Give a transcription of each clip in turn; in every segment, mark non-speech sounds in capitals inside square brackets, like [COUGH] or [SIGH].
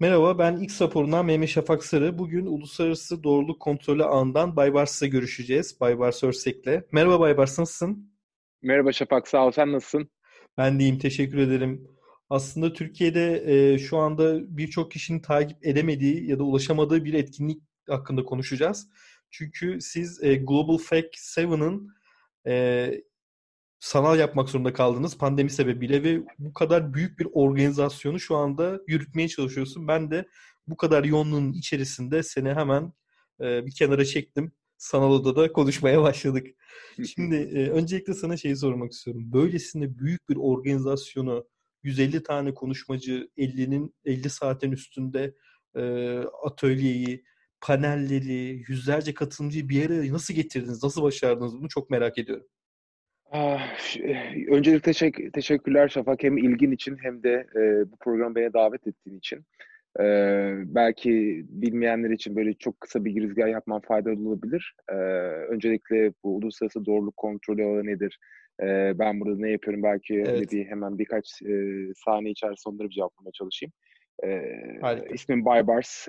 Merhaba, ben X raporundan Mehmet Şafak Sarı. Bugün Uluslararası Doğruluk Kontrolü ağından Baybars'la görüşeceğiz. Baybars Örsek'le. Merhaba Baybars, nasılsın? Merhaba Şafak, sağ ol. Sen nasılsın? Ben deyim, teşekkür ederim. Aslında Türkiye'de e, şu anda birçok kişinin takip edemediği ya da ulaşamadığı bir etkinlik hakkında konuşacağız. Çünkü siz e, Global Fact 7'ın e, sanal yapmak zorunda kaldınız pandemi sebebiyle ve bu kadar büyük bir organizasyonu şu anda yürütmeye çalışıyorsun. Ben de bu kadar yoğunluğun içerisinde seni hemen e, bir kenara çektim. Sanal odada konuşmaya başladık. [LAUGHS] Şimdi e, öncelikle sana şeyi sormak istiyorum. Böylesine büyük bir organizasyonu 150 tane konuşmacı 50'nin 50 saatin üstünde e, atölyeyi, panelleri, yüzlerce katılımcıyı bir yere nasıl getirdiniz? Nasıl başardınız bunu çok merak ediyorum. Ah, eh, öncelikle teşekkür, teşekkürler Şafak hem ilgin için hem de e, bu programı bana davet ettiğin için. E, belki bilmeyenler için böyle çok kısa bir girizgah yapmam faydalı olabilir. E, öncelikle bu uluslararası doğruluk kontrolü ağı nedir? E, ben burada ne yapıyorum? Belki evet. bir, hemen birkaç e, saniye içerisinde onları bir cevaplamaya çalışayım. E, ismim Baybars.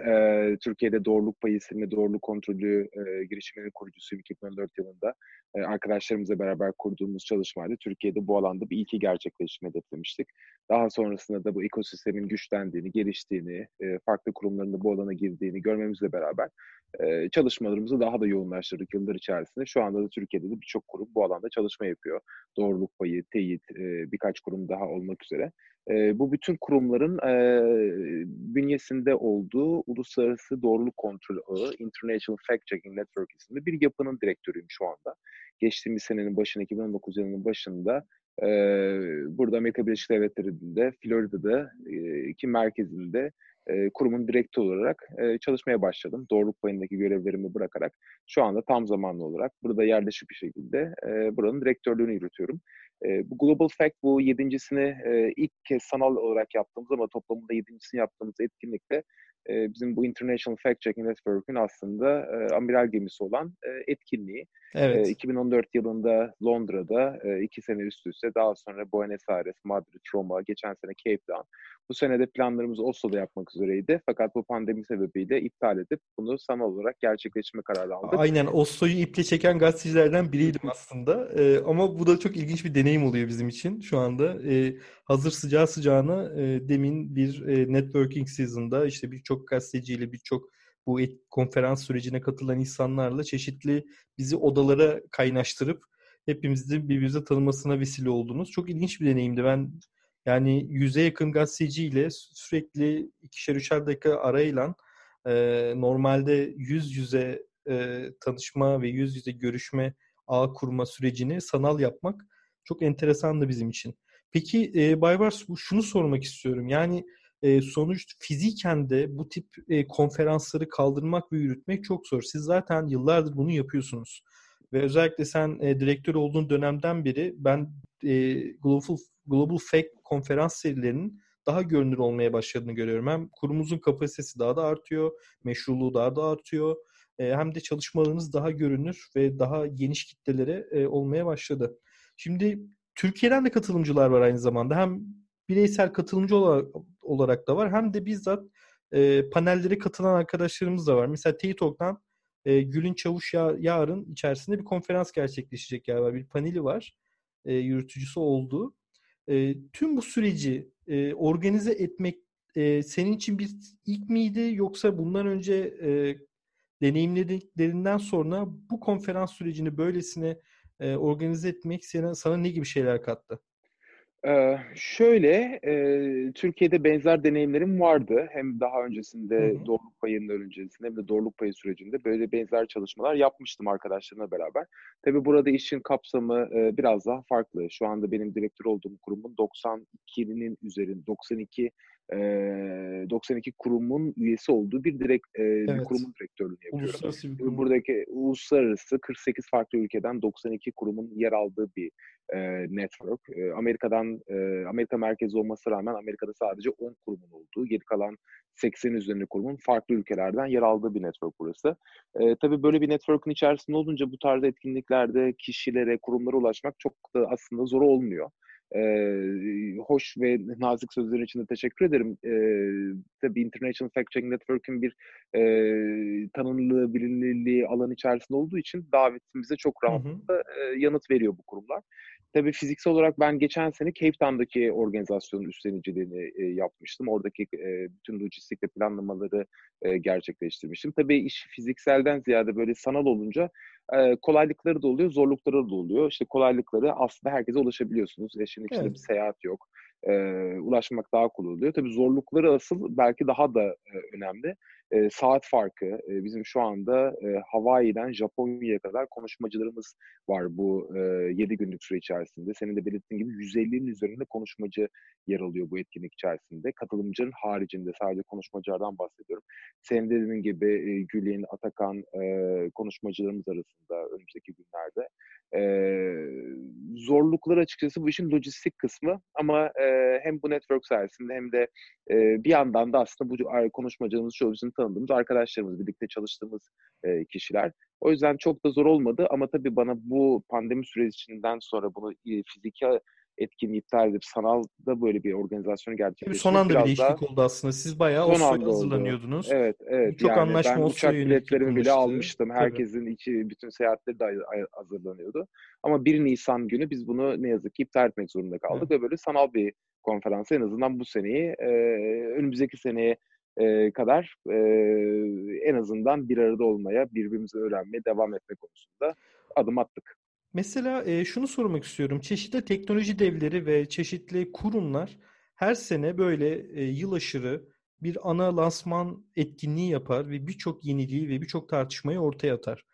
Türkiye'de Doğruluk Payı isimli doğruluk kontrolü e, girişiminin kurucusuyum 2014 yılında. Arkadaşlarımızla beraber kurduğumuz çalışmaydı. Türkiye'de bu alanda bir ilki gerçekleştirme hedeflemiştik. Daha sonrasında da bu ekosistemin güçlendiğini, geliştiğini, e, farklı kurumların da bu alana girdiğini görmemizle beraber e, çalışmalarımızı daha da yoğunlaştırdık yıllar içerisinde. Şu anda da Türkiye'de de birçok kurum bu alanda çalışma yapıyor. Doğruluk Payı, Teyit, e, birkaç kurum daha olmak üzere. E, bu bütün kurumların e, bünyesinde olduğu Uluslararası Doğruluk Kontrolü Ağı, International Fact Checking Network isimli bir yapının direktörüyüm şu anda. Geçtiğimiz senenin başında, 2019 yılının başında e, burada Amerika Birleşik Devletleri'nde, Florida'da e, iki merkezinde e, kurumun direktörü olarak e, çalışmaya başladım. Doğruluk payındaki görevlerimi bırakarak şu anda tam zamanlı olarak burada yerleşik bir şekilde e, buranın direktörlüğünü yürütüyorum. E, bu Global Fact bu yedincisini e, ilk kez sanal olarak yaptığımız ama toplamında yedincisini yaptığımız etkinlikte e, bizim bu International Fact Checking Network'ün aslında e, amiral gemisi olan e, etkinliği. Evet. E, 2014 yılında Londra'da e, iki sene üst üste daha sonra Buenos Aires, Madrid, Roma, geçen sene Cape Town. Bu sene de planlarımız Oslo'da yapmak üzereydi. Fakat bu pandemi sebebiyle iptal edip bunu sanal olarak gerçekleştirme kararı aldık. Aynen Oslo'yu iple çeken gazetecilerden biriydim aslında. Ee, ama bu da çok ilginç bir deneyim oluyor bizim için şu anda. Ee, hazır sıcağı sıcağına e, demin bir e, networking season'da işte birçok gazeteciyle birçok bu konferans sürecine katılan insanlarla çeşitli bizi odalara kaynaştırıp hepimizin birbirimize tanımasına vesile oldunuz. Çok ilginç bir deneyimdi. Ben yani yüze yakın gazeteciyle sürekli ikişer üçer dakika arayla e, normalde yüz yüze e, tanışma ve yüz yüze görüşme ağ kurma sürecini sanal yapmak çok enteresandı bizim için. Peki e, Baybars şunu sormak istiyorum. Yani e, sonuç fiziken de bu tip e, konferansları kaldırmak ve yürütmek çok zor. Siz zaten yıllardır bunu yapıyorsunuz. Ve özellikle sen e, direktör olduğun dönemden beri ben e, Global Global Fact konferans serilerinin daha görünür olmaya başladığını görüyorum. Hem kurumumuzun kapasitesi daha da artıyor, meşruluğu daha da artıyor. E, hem de çalışmalarımız daha görünür ve daha geniş kitlelere e, olmaya başladı. Şimdi Türkiye'den de katılımcılar var aynı zamanda. Hem bireysel katılımcı olarak, olarak da var hem de bizzat e, panellere katılan arkadaşlarımız da var. Mesela TEİTOK'tan e, Gülün Çavuş ya, yarın içerisinde bir konferans gerçekleşecek galiba. Bir paneli var. E, yürütücüsü olduğu. E, tüm bu süreci e, organize etmek e, senin için bir ilk miydi yoksa bundan önce e, deneyimlediklerinden sonra bu konferans sürecini böylesine e, organize etmek sana, sana ne gibi şeyler kattı? Ee, şöyle, e, Türkiye'de benzer deneyimlerim vardı. Hem daha öncesinde hı hı. doğruluk payının öncesinde hem de doğruluk payı sürecinde böyle benzer çalışmalar yapmıştım arkadaşlarımla beraber. Tabii burada işin kapsamı e, biraz daha farklı. Şu anda benim direktör olduğum kurumun 92'nin üzerinde, 92 e, 92 kurumun üyesi olduğu bir direkt e, evet. kurumun direktörlüğünü yapıyorum. Uluslararası bir kurum. Buradaki uluslararası 48 farklı ülkeden 92 kurumun yer aldığı bir e, network. E, Amerika'dan e, Amerika merkezi olması rağmen Amerika'da sadece 10 kurumun olduğu, geri kalan 80 üzerinde kurumun farklı ülkelerden yer aldığı bir network burası. E, tabii böyle bir network'ün içerisinde olunca bu tarz etkinliklerde kişilere, kurumlara ulaşmak çok da aslında zor olmuyor. e, hoş ve nazik sözlerin için de teşekkür ederim. E, tabii International Fact Checking Network'ün bir e, tanınırlığı, bilinirliği alan içerisinde olduğu için davetimize çok rahatlıkla e, yanıt veriyor bu kurumlar. Tabii fiziksel olarak ben geçen sene Cape Town'daki organizasyonun üstleniciliğini e, yapmıştım. Oradaki e, bütün lojistik ve planlamaları e, gerçekleştirmiştim. Tabii iş fizikselden ziyade böyle sanal olunca e, kolaylıkları da oluyor, zorlukları da oluyor. İşte kolaylıkları aslında herkese ulaşabiliyorsunuz. Eşin içinde evet. bir seyahat yok. E, ulaşmak daha kolay oluyor. Tabii zorlukları asıl belki daha da e, önemli e, saat farkı. E, bizim şu anda e, Hawaii'den Japonya'ya kadar konuşmacılarımız var bu e, 7 günlük süre içerisinde. Senin de belirttiğin gibi 150'nin üzerinde konuşmacı yer alıyor bu etkinlik içerisinde. Katılımcının haricinde sadece konuşmacılardan bahsediyorum. Senin de dediğin gibi e, Gül'in, Atakan e, konuşmacılarımız arasında önümüzdeki günlerde. E, zorluklar açıkçası bu işin lojistik kısmı ama e, hem bu network sayesinde hem de e, bir yandan da aslında bu konuşmacılarımız çoğu bizim tanıdığımız arkadaşlarımız, birlikte çalıştığımız e, kişiler. O yüzden çok da zor olmadı ama tabii bana bu pandemi sürecinden sonra bunu e, fiziki etkinliği iptal edip sanalda böyle bir organizasyonu gerçekleştirmek Son anda bir değişiklik oldu aslında. Siz bayağı Oslo'ya hazırlanıyordunuz. Oldu. Evet, evet. Çok yani anlaşma ben uçak biletlerimi bile almıştım. Herkesin Tabii. içi, bütün seyahatleri de hazırlanıyordu. Ama 1 Nisan günü biz bunu ne yazık ki iptal etmek zorunda kaldık evet. ve böyle sanal bir konferans en azından bu seneyi e, önümüzdeki seneye e, kadar e, en azından bir arada olmaya, birbirimizi öğrenmeye devam etme konusunda adım attık. Mesela e, şunu sormak istiyorum. Çeşitli teknoloji devleri ve çeşitli kurumlar her sene böyle e, yıl aşırı bir ana lansman etkinliği yapar ve birçok yeniliği ve birçok tartışmayı ortaya atar.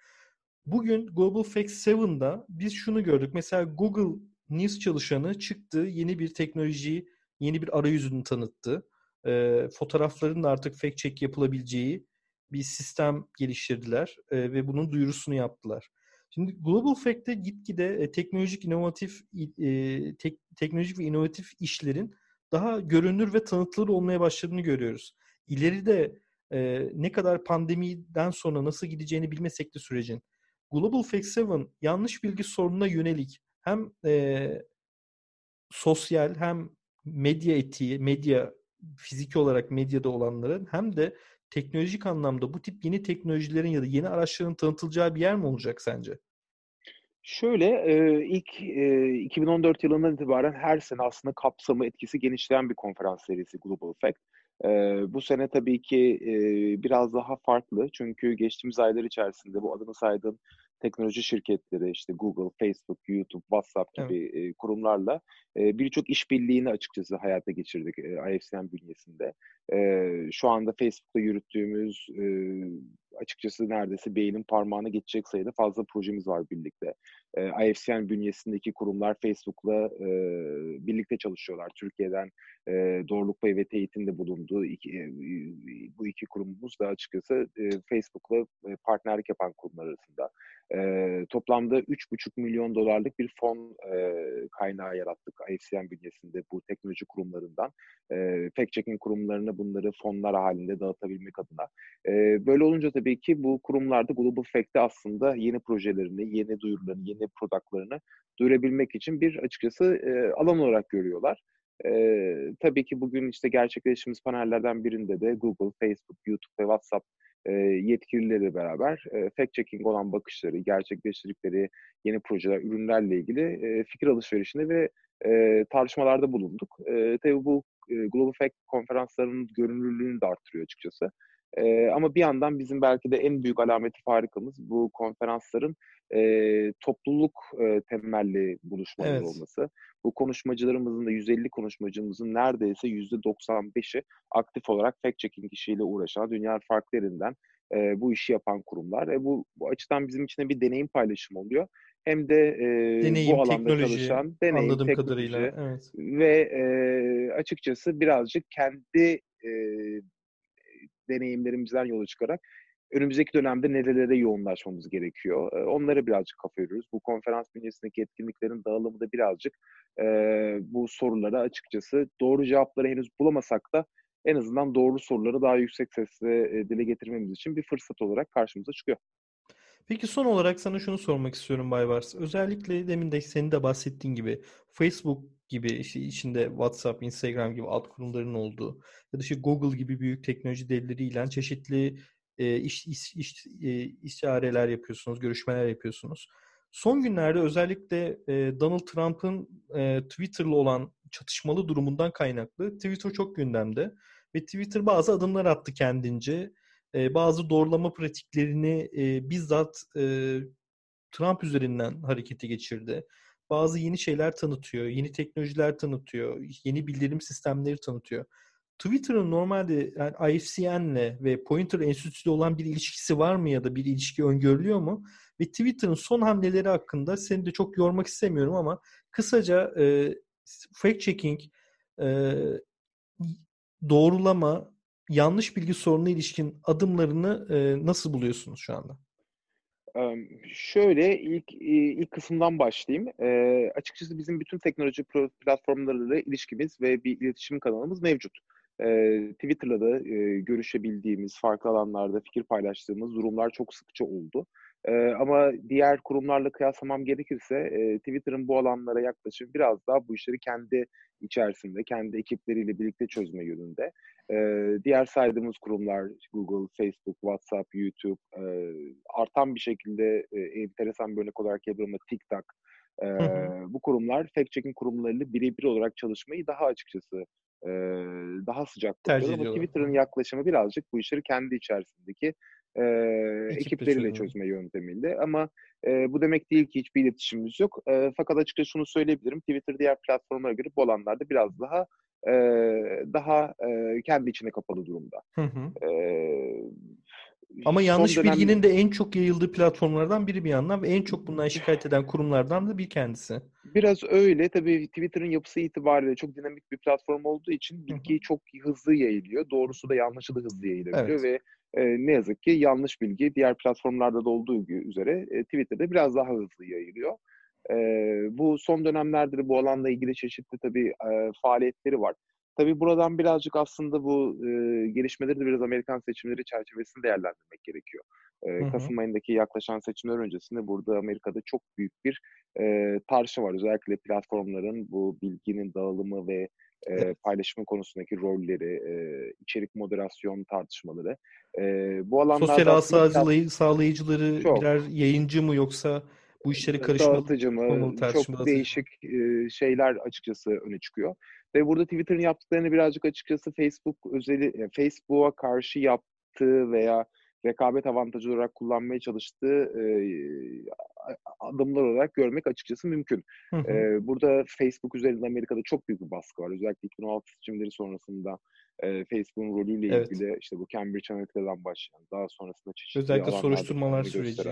Bugün Global Facts 7'da biz şunu gördük. Mesela Google News çalışanı çıktı, yeni bir teknolojiyi, yeni bir arayüzünü tanıttı. E, fotoğrafların da artık fact check yapılabileceği bir sistem geliştirdiler e, ve bunun duyurusunu yaptılar. Şimdi Global Fact'te gitgide e, teknolojik inovatif e, tek, teknolojik ve inovatif işlerin daha görünür ve tanıtılır olmaya başladığını görüyoruz. İleride e, ne kadar pandemiden sonra nasıl gideceğini bilmesek de sürecin Global Facts 7 yanlış bilgi sorununa yönelik hem e, sosyal hem medya etiği, medya fiziki olarak medyada olanların hem de teknolojik anlamda bu tip yeni teknolojilerin ya da yeni araçların tanıtılacağı bir yer mi olacak sence? Şöyle, e, ilk e, 2014 yılından itibaren her sene aslında kapsamı, etkisi genişleyen bir konferans serisi Global Effect. E, bu sene tabii ki e, biraz daha farklı çünkü geçtiğimiz aylar içerisinde bu adını saydığım teknoloji şirketleri işte Google, Facebook, YouTube, WhatsApp gibi evet. kurumlarla birçok işbirliğini açıkçası hayata geçirdik IFCM bünyesinde. Şu anda Facebook'ta yürüttüğümüz açıkçası neredeyse beynin parmağına geçecek sayıda fazla projemiz var birlikte. E, IFCN bünyesindeki kurumlar Facebook'la e, birlikte çalışıyorlar. Türkiye'den e, Doğruluk Payı ve Teyit'in bulunduğu iki, e, bu iki kurumumuz da açıkçası e, Facebook'la e, partnerlik yapan kurumlar arasında. E, toplamda 3,5 milyon dolarlık bir fon e, kaynağı yarattık IFCN bünyesinde bu teknoloji kurumlarından. E, fact-checking kurumlarına bunları fonlar halinde dağıtabilmek adına. E, böyle olunca tabii ki bu kurumlarda Global Fact'te aslında yeni projelerini, yeni duyurularını, yeni productlarını duyurabilmek için bir açıkçası e, alan olarak görüyorlar. E, tabii ki bugün işte gerçekleştiğimiz panellerden birinde de Google, Facebook, YouTube ve WhatsApp e, yetkilileri beraber e, fact-checking olan bakışları, gerçekleştirdikleri yeni projeler, ürünlerle ilgili e, fikir alışverişinde ve e, tartışmalarda bulunduk. E, tabii bu e, Global Fact konferanslarının görünürlüğünü de arttırıyor açıkçası. E, ama bir yandan bizim belki de en büyük alameti farikamız bu konferansların e, topluluk e, temelli buluşmalar evet. olması. Bu konuşmacılarımızın da 150 konuşmacımızın neredeyse %95'i aktif olarak fact-checking işiyle uğraşan, dünya farklı yerinden e, bu işi yapan kurumlar. E, bu, bu açıdan bizim için de bir deneyim paylaşımı oluyor. Hem de e, deneyim, bu alanda çalışan deneyim, teknoloji kadarıyla, evet. ve e, açıkçası birazcık kendi e, deneyimlerimizden yola çıkarak önümüzdeki dönemde nerelere yoğunlaşmamız gerekiyor. Onlara birazcık kafa yoruyoruz. Bu konferans bünyesindeki etkinliklerin dağılımı da birazcık e, bu sorulara açıkçası doğru cevapları henüz bulamasak da en azından doğru soruları daha yüksek sesle e, dile getirmemiz için bir fırsat olarak karşımıza çıkıyor. Peki son olarak sana şunu sormak istiyorum Baybars. Özellikle demin de senin de bahsettiğin gibi Facebook gibi işte içinde WhatsApp, Instagram gibi alt kurumların olduğu ya da işte Google gibi büyük teknoloji devleriyle çeşitli e, iş, iş, iş, e, istişareler yapıyorsunuz, görüşmeler yapıyorsunuz. Son günlerde özellikle e, Donald Trump'ın e, Twitter'la olan çatışmalı durumundan kaynaklı Twitter çok gündemde ve Twitter bazı adımlar attı kendince. E, bazı doğrulama pratiklerini e, bizzat e, Trump üzerinden harekete geçirdi. Bazı yeni şeyler tanıtıyor, yeni teknolojiler tanıtıyor, yeni bildirim sistemleri tanıtıyor. Twitter'ın normalde yani IFCN'le ve Pointer Enstitüsü'yle olan bir ilişkisi var mı ya da bir ilişki öngörülüyor mu? Ve Twitter'ın son hamleleri hakkında seni de çok yormak istemiyorum ama kısaca e, fact checking, e, doğrulama, yanlış bilgi sorununa ilişkin adımlarını e, nasıl buluyorsunuz şu anda? Şöyle ilk ilk kısımdan başlayayım. Açıkçası bizim bütün teknoloji platformlarıyla ilişkimiz ve bir iletişim kanalımız mevcut. Twitter'la da görüşebildiğimiz, farklı alanlarda fikir paylaştığımız durumlar çok sıkça oldu. E, ama diğer kurumlarla kıyaslamam gerekirse e, Twitter'ın bu alanlara yaklaşım biraz daha bu işleri kendi içerisinde, kendi ekipleriyle birlikte çözme yönünde. E, diğer saydığımız kurumlar Google, Facebook, WhatsApp, YouTube e, artan bir şekilde e, enteresan bir örnek olarak yapıyorum TikTok. E, bu kurumlar fact-checking kurumlarıyla birebir olarak çalışmayı daha açıkçası e, daha sıcak buluyor. Ama Twitter'ın yaklaşımı birazcık bu işleri kendi içerisindeki e, ekipleriyle çözme yönteminde. Ama e, bu demek değil ki hiçbir iletişimimiz yok. E, fakat açıkçası şunu söyleyebilirim. Twitter diğer platformlara göre bu alanlarda biraz daha e, daha e, kendi içine kapalı durumda. Hı hı. E, ama yanlış dönem... bilginin de en çok yayıldığı platformlardan biri bir yandan ve en çok bundan şikayet eden kurumlardan da bir kendisi. Biraz öyle. Tabii Twitter'ın yapısı itibariyle çok dinamik bir platform olduğu için bilgi çok hızlı yayılıyor. Doğrusu da yanlışı da hızlı yayılabiliyor evet. ve e, ne yazık ki yanlış bilgi diğer platformlarda da olduğu üzere e, Twitter'da biraz daha hızlı yayılıyor. E, bu son dönemlerde bu alanla ilgili çeşitli tabii e, faaliyetleri var. Tabii buradan birazcık aslında bu e, gelişmeleri de biraz Amerikan seçimleri çerçevesinde değerlendirmek gerekiyor. E, hı hı. Kasım ayındaki yaklaşan seçimler öncesinde burada Amerika'da çok büyük bir e, tartışma var. Özellikle platformların bu bilginin dağılımı ve e, evet. paylaşımı konusundaki rolleri, e, içerik moderasyon tartışmaları. E, bu alanlarda sosyal ağ sağlayıcıları çok, birer yayıncı mı yoksa bu işleri karışmalı mı? Çok değişik e, şeyler açıkçası öne çıkıyor. Ve burada Twitter'ın yaptıklarını birazcık açıkçası Facebook özeli yani Facebook'a karşı yaptığı veya rekabet avantajı olarak kullanmaya çalıştığı e, adımlar olarak görmek açıkçası mümkün. Hı hı. E, burada Facebook üzerinde Amerika'da çok büyük bir baskı var. Özellikle 2016 seçimleri sonrasında e, Facebook'un rolüyle evet. ilgili işte bu Cambridge Analytica'dan başlayan daha sonrasında çeşitli Özellikle soruşturmalar süreci.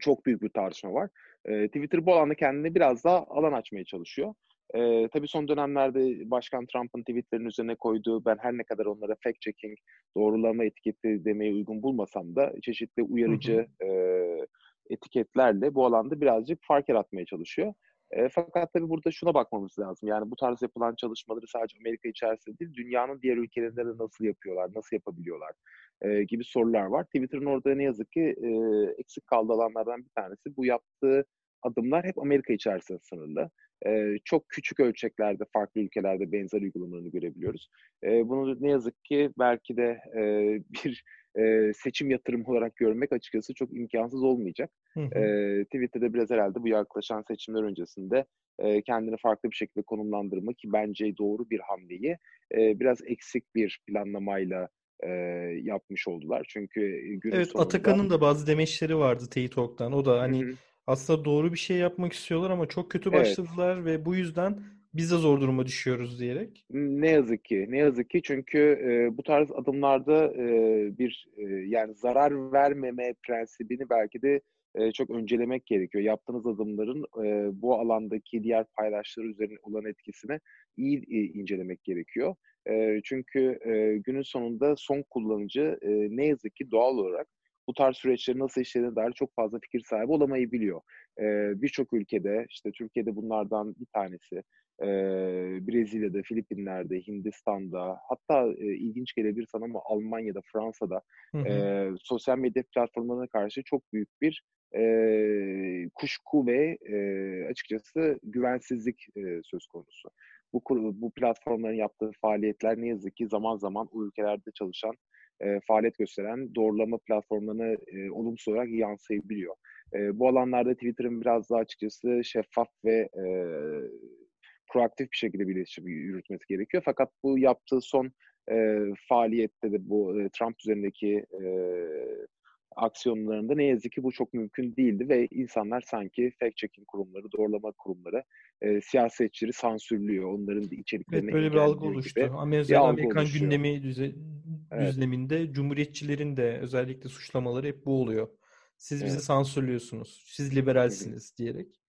Çok büyük bir tartışma var. E, Twitter bu alanda kendine biraz daha alan açmaya çalışıyor. E, tabii son dönemlerde Başkan Trump'ın tweetlerin üzerine koyduğu ben her ne kadar onlara fact checking, doğrulama etiketi demeye uygun bulmasam da çeşitli uyarıcı hı hı. E, etiketlerle bu alanda birazcık fark yaratmaya çalışıyor. E, fakat tabii burada şuna bakmamız lazım. Yani bu tarz yapılan çalışmaları sadece Amerika içerisinde değil, dünyanın diğer ülkelerinde de nasıl yapıyorlar, nasıl yapabiliyorlar e, gibi sorular var. Twitter'ın orada ne yazık ki e, eksik kaldığı alanlardan bir tanesi bu yaptığı adımlar hep Amerika içerisinde sınırlı. E, çok küçük ölçeklerde farklı ülkelerde benzer uygulamalarını görebiliyoruz. E, bunu ne yazık ki belki de e, [LAUGHS] bir e, seçim yatırımı olarak görmek açıkçası çok imkansız olmayacak. Hı hı. E, Twitter'da biraz herhalde bu yaklaşan seçimler öncesinde e, kendini farklı bir şekilde konumlandırma ki bence doğru bir hamleyi e, biraz eksik bir planlamayla e, yapmış oldular. Çünkü günün evet, sonunda... Atakan'ın da bazı demeçleri vardı Teyitok'tan. O da hani hı hı aslında doğru bir şey yapmak istiyorlar ama çok kötü başladılar evet. ve bu yüzden biz de zor duruma düşüyoruz diyerek. Ne yazık ki, ne yazık ki çünkü e, bu tarz adımlarda e, bir e, yani zarar vermeme prensibini belki de e, çok öncelemek gerekiyor. Yaptığınız adımların e, bu alandaki diğer paydaşları üzerine olan etkisini iyi e, incelemek gerekiyor. E, çünkü e, günün sonunda son kullanıcı e, ne yazık ki doğal olarak bu tarz süreçlerin nasıl işlediğine dair çok fazla fikir sahibi olamayabiliyor. E, Birçok ülkede, işte Türkiye'de bunlardan bir tanesi, e, Brezilya'da, Filipinler'de, Hindistan'da, hatta e, ilginç gelebilir sana ama Almanya'da, Fransa'da hı hı. E, sosyal medya platformlarına karşı çok büyük bir e, kuşku ve e, açıkçası güvensizlik e, söz konusu. Bu bu platformların yaptığı faaliyetler ne yazık ki zaman zaman o ülkelerde çalışan e, faaliyet gösteren doğrulama platformlarına e, olumsuz olarak yansıyabiliyor. E, bu alanlarda Twitter'ın biraz daha açıkçası şeffaf ve e, proaktif bir şekilde bir iletişim yürütmesi gerekiyor. Fakat bu yaptığı son e, faaliyette de bu e, Trump üzerindeki e, aksiyonlarında ne yazık ki bu çok mümkün değildi ve insanlar sanki fact-checking kurumları, doğrulama kurumları e, siyasetçileri sansürlüyor. Onların içeriklerini evet, böyle bir algı oluştu. Amerika, Amerikan oluşuyor. gündemi düze, evet. düzleminde cumhuriyetçilerin de özellikle suçlamaları hep bu oluyor. Siz bizi evet. sansürlüyorsunuz. Siz liberalsiniz evet. diyerek.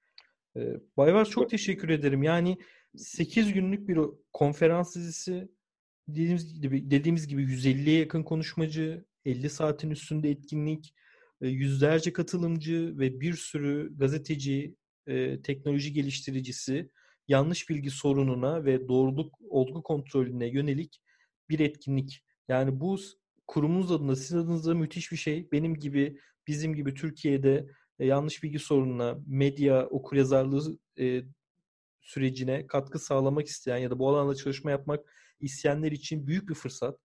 Ee, Bayvar çok teşekkür ederim. Yani 8 günlük bir konferans dizisi dediğimiz gibi, dediğimiz gibi 150'ye yakın konuşmacı, 50 saatin üstünde etkinlik, e, yüzlerce katılımcı ve bir sürü gazeteci, e, teknoloji geliştiricisi yanlış bilgi sorununa ve doğruluk olgu kontrolüne yönelik bir etkinlik. Yani bu kurumunuz adına, sizin adınıza müthiş bir şey. Benim gibi, bizim gibi Türkiye'de e, yanlış bilgi sorununa, medya okuryazarlığı sürecine katkı sağlamak isteyen ya da bu alanda çalışma yapmak isteyenler için büyük bir fırsat.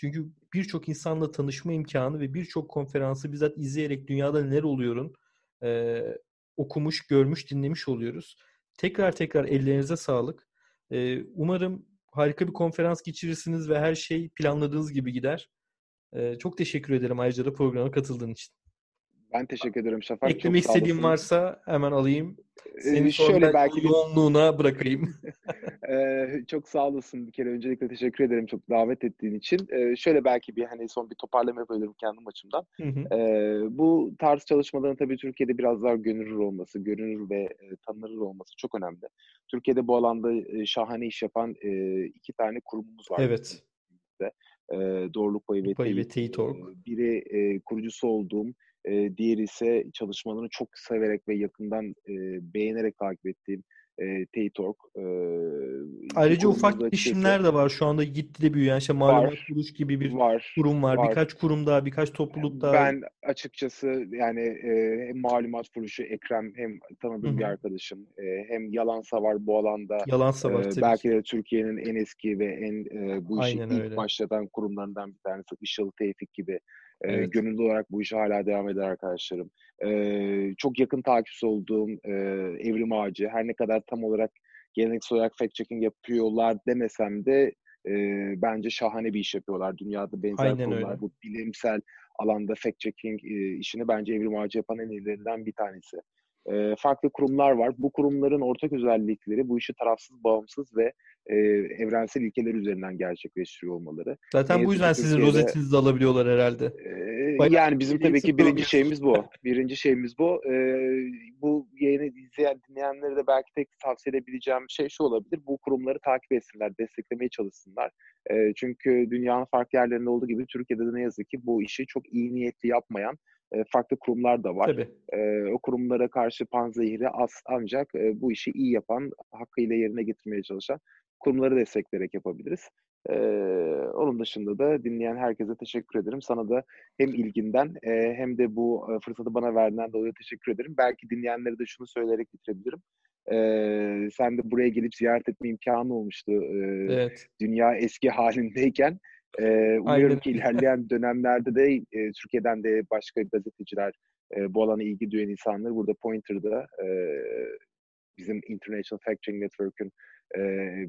Çünkü birçok insanla tanışma imkanı ve birçok konferansı bizzat izleyerek dünyada neler oluyorun e, okumuş, görmüş, dinlemiş oluyoruz. Tekrar tekrar ellerinize sağlık. E, umarım harika bir konferans geçirirsiniz ve her şey planladığınız gibi gider. E, çok teşekkür ederim ayrıca da programa katıldığın için. Ben teşekkür ederim Şafak. Eklemek istediğim varsa hemen alayım. Seni ee, şöyle belki yoğunluğuna bırakayım. [LAUGHS] [LAUGHS] ee, çok sağ olasın bir kere öncelikle teşekkür ederim çok davet ettiğin için. Ee, şöyle belki bir hani son bir toparlama yapabilirim kendim açımdan. Hı hı. Ee, bu tarz çalışmaların tabii Türkiye'de biraz daha görünür olması, görünür ve e, tanınır olması çok önemli. Türkiye'de bu alanda e, şahane iş yapan e, iki tane kurumumuz var. Evet. E, Doğruluk Payı ve, Payı ve Teyit.org. Biri e, kurucusu olduğum e, diğeri ise çalışmalarını çok severek ve yakından e, beğenerek takip ettiğim e, Teytork. E, Ayrıca ufak girişimler de var şu anda gitti de büyüyen işte malumat kuruluş gibi bir var, kurum var. var. Birkaç kurum daha, birkaç topluluk daha. Ben açıkçası yani e, hem malumat kuruluşu Ekrem hem tanıdığım Hı-hı. bir arkadaşım e, hem Yalansa var bu alanda. Yalansa var e, Belki de Türkiye'nin en eski ve en e, bu işi Aynen ilk öyle. başlatan kurumlarından bir tanesi Işıl Tevfik gibi Evet. gönüllü olarak bu işe hala devam eder arkadaşlarım. E, çok yakın takipçisi olduğum e, Evrim Ağacı her ne kadar tam olarak geleneksel olarak fact checking yapıyorlar demesem de e, bence şahane bir iş yapıyorlar. Dünyada benzer Aynen. Öyle. Bu bilimsel alanda fact checking e, işini bence Evrim Ağacı yapan en iyilerinden bir tanesi. E, farklı kurumlar var. Bu kurumların ortak özellikleri bu işi tarafsız, bağımsız ve e, evrensel ilkeler üzerinden gerçekleştiriyor olmaları. Zaten bu yüzden sizin rozetinizi de alabiliyorlar herhalde. E, yani bizim tabii ki [LAUGHS] birinci şeyimiz bu. Birinci şeyimiz bu. E, bu yayını izleyen, dinleyenlere de belki tek tavsiye edebileceğim şey şu olabilir. Bu kurumları takip etsinler, desteklemeye çalışsınlar. E, çünkü dünyanın farklı yerlerinde olduğu gibi Türkiye'de de ne yazık ki bu işi çok iyi niyetli yapmayan farklı kurumlar da var. Tabii. E, o kurumlara karşı panzehiri az ancak e, bu işi iyi yapan, hakkıyla yerine getirmeye çalışan kurumları destekleyerek yapabiliriz. Ee, onun dışında da dinleyen herkese teşekkür ederim. Sana da hem ilginden e, hem de bu e, fırsatı bana verdiğinden dolayı teşekkür ederim. Belki dinleyenlere de şunu söyleyerek bitirebilirim. Ee, sen de buraya gelip ziyaret etme imkanı olmuştu. Ee, evet. Dünya eski halindeyken. Ee, umuyorum Aynen. ki ilerleyen dönemlerde de e, Türkiye'den de başka gazeteciler, e, bu alana ilgi duyan insanlar burada Pointer'da e, bizim International Fact Checking Network'ün e,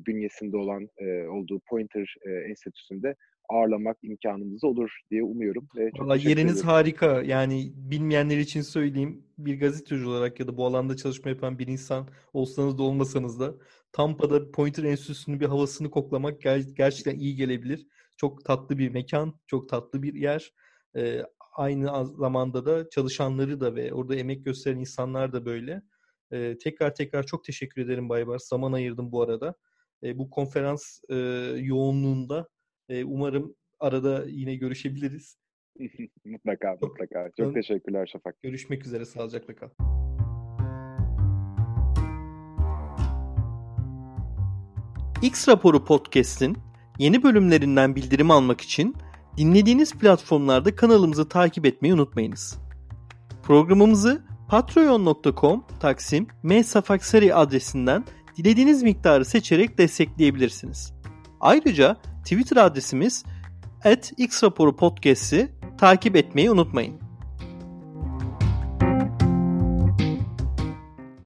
bünyesinde olan e, olduğu Pointer e, Enstitüsü'nde ağırlamak imkanımız olur diye umuyorum. Ve çok Valla yeriniz ederim. harika. Yani bilmeyenler için söyleyeyim. Bir gazeteci olarak ya da bu alanda çalışma yapan bir insan olsanız da olmasanız da Tampa'da Pointer Enstitüsü'nün bir havasını koklamak ger- gerçekten iyi gelebilir. Çok tatlı bir mekan, çok tatlı bir yer. Ee, aynı zamanda da çalışanları da ve orada emek gösteren insanlar da böyle. E, tekrar tekrar çok teşekkür ederim Baybar. Zaman ayırdım bu arada. E, bu konferans e, yoğunluğunda e, umarım arada yine görüşebiliriz. mutlaka, [LAUGHS] mutlaka. Çok ben, teşekkürler Şafak. Görüşmek üzere, sağlıcakla kal. X Raporu Podcast'in yeni bölümlerinden bildirim almak için dinlediğiniz platformlarda kanalımızı takip etmeyi unutmayınız. Programımızı patreon.com taksim msafaksari adresinden dilediğiniz miktarı seçerek destekleyebilirsiniz. Ayrıca Twitter adresimiz at xraporupodcast'i takip etmeyi unutmayın.